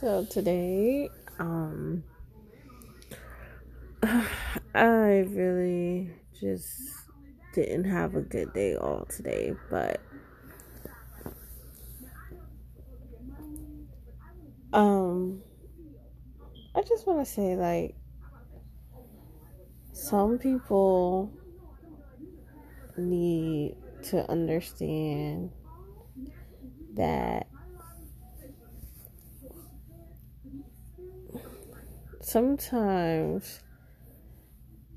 So today, um, I really just didn't have a good day all today, but um, I just want to say like some people need to understand that sometimes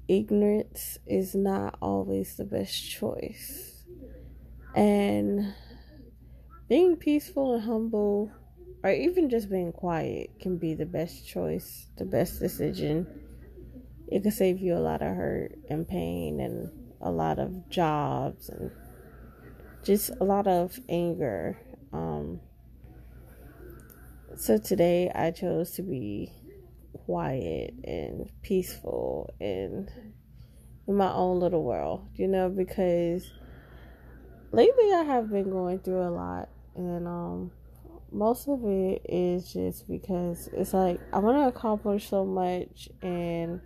ignorance is not always the best choice. And being peaceful and humble, or even just being quiet, can be the best choice, the best decision. It can save you a lot of hurt and pain and a lot of jobs and just a lot of anger. Um, so today I chose to be quiet and peaceful and in my own little world, you know, because lately I have been going through a lot and um most of it is just because it's like I want to accomplish so much and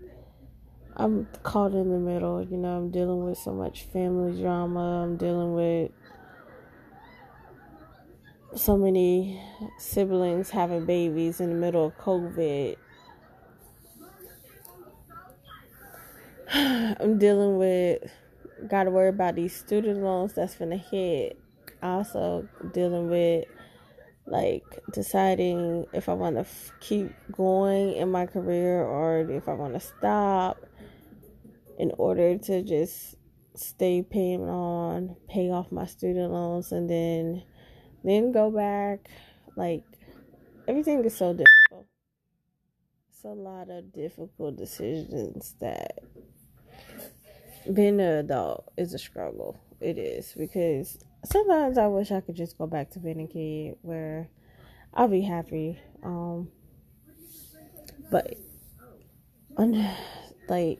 I'm caught in the middle, you know, I'm dealing with so much family drama, I'm dealing with so many siblings having babies in the middle of COVID I'm dealing with got to worry about these student loans that's gonna hit. Also dealing with like deciding if I want to f- keep going in my career or if I want to stop in order to just stay paying on, pay off my student loans, and then then go back. Like everything is so difficult. It's a lot of difficult decisions that being an adult is a struggle. It is because sometimes I wish I could just go back to being a kid where I'll be happy. Um, but like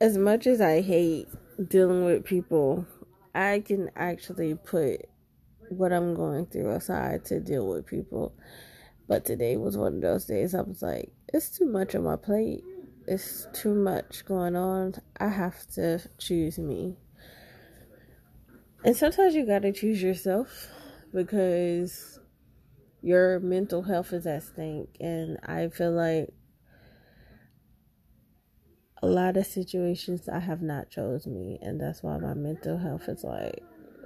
as much as I hate dealing with people, I can actually put what I'm going through aside to deal with people but today was one of those days I was like, it's too much on my plate. It's too much going on. I have to choose me. And sometimes you got to choose yourself because your mental health is at stake. And I feel like a lot of situations I have not chose me. And that's why my mental health is like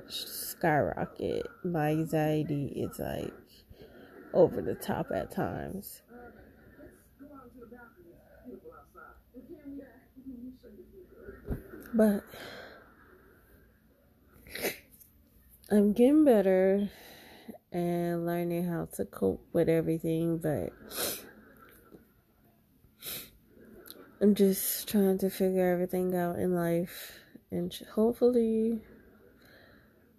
skyrocket. My anxiety is like over the top at times. But I'm getting better and learning how to cope with everything, but I'm just trying to figure everything out in life and hopefully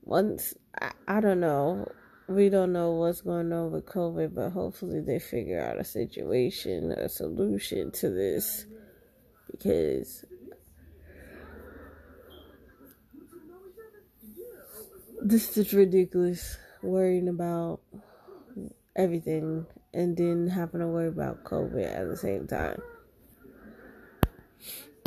once I, I don't know we don't know what's going on with COVID, but hopefully they figure out a situation, a solution to this because this is ridiculous worrying about everything and then having to worry about COVID at the same time.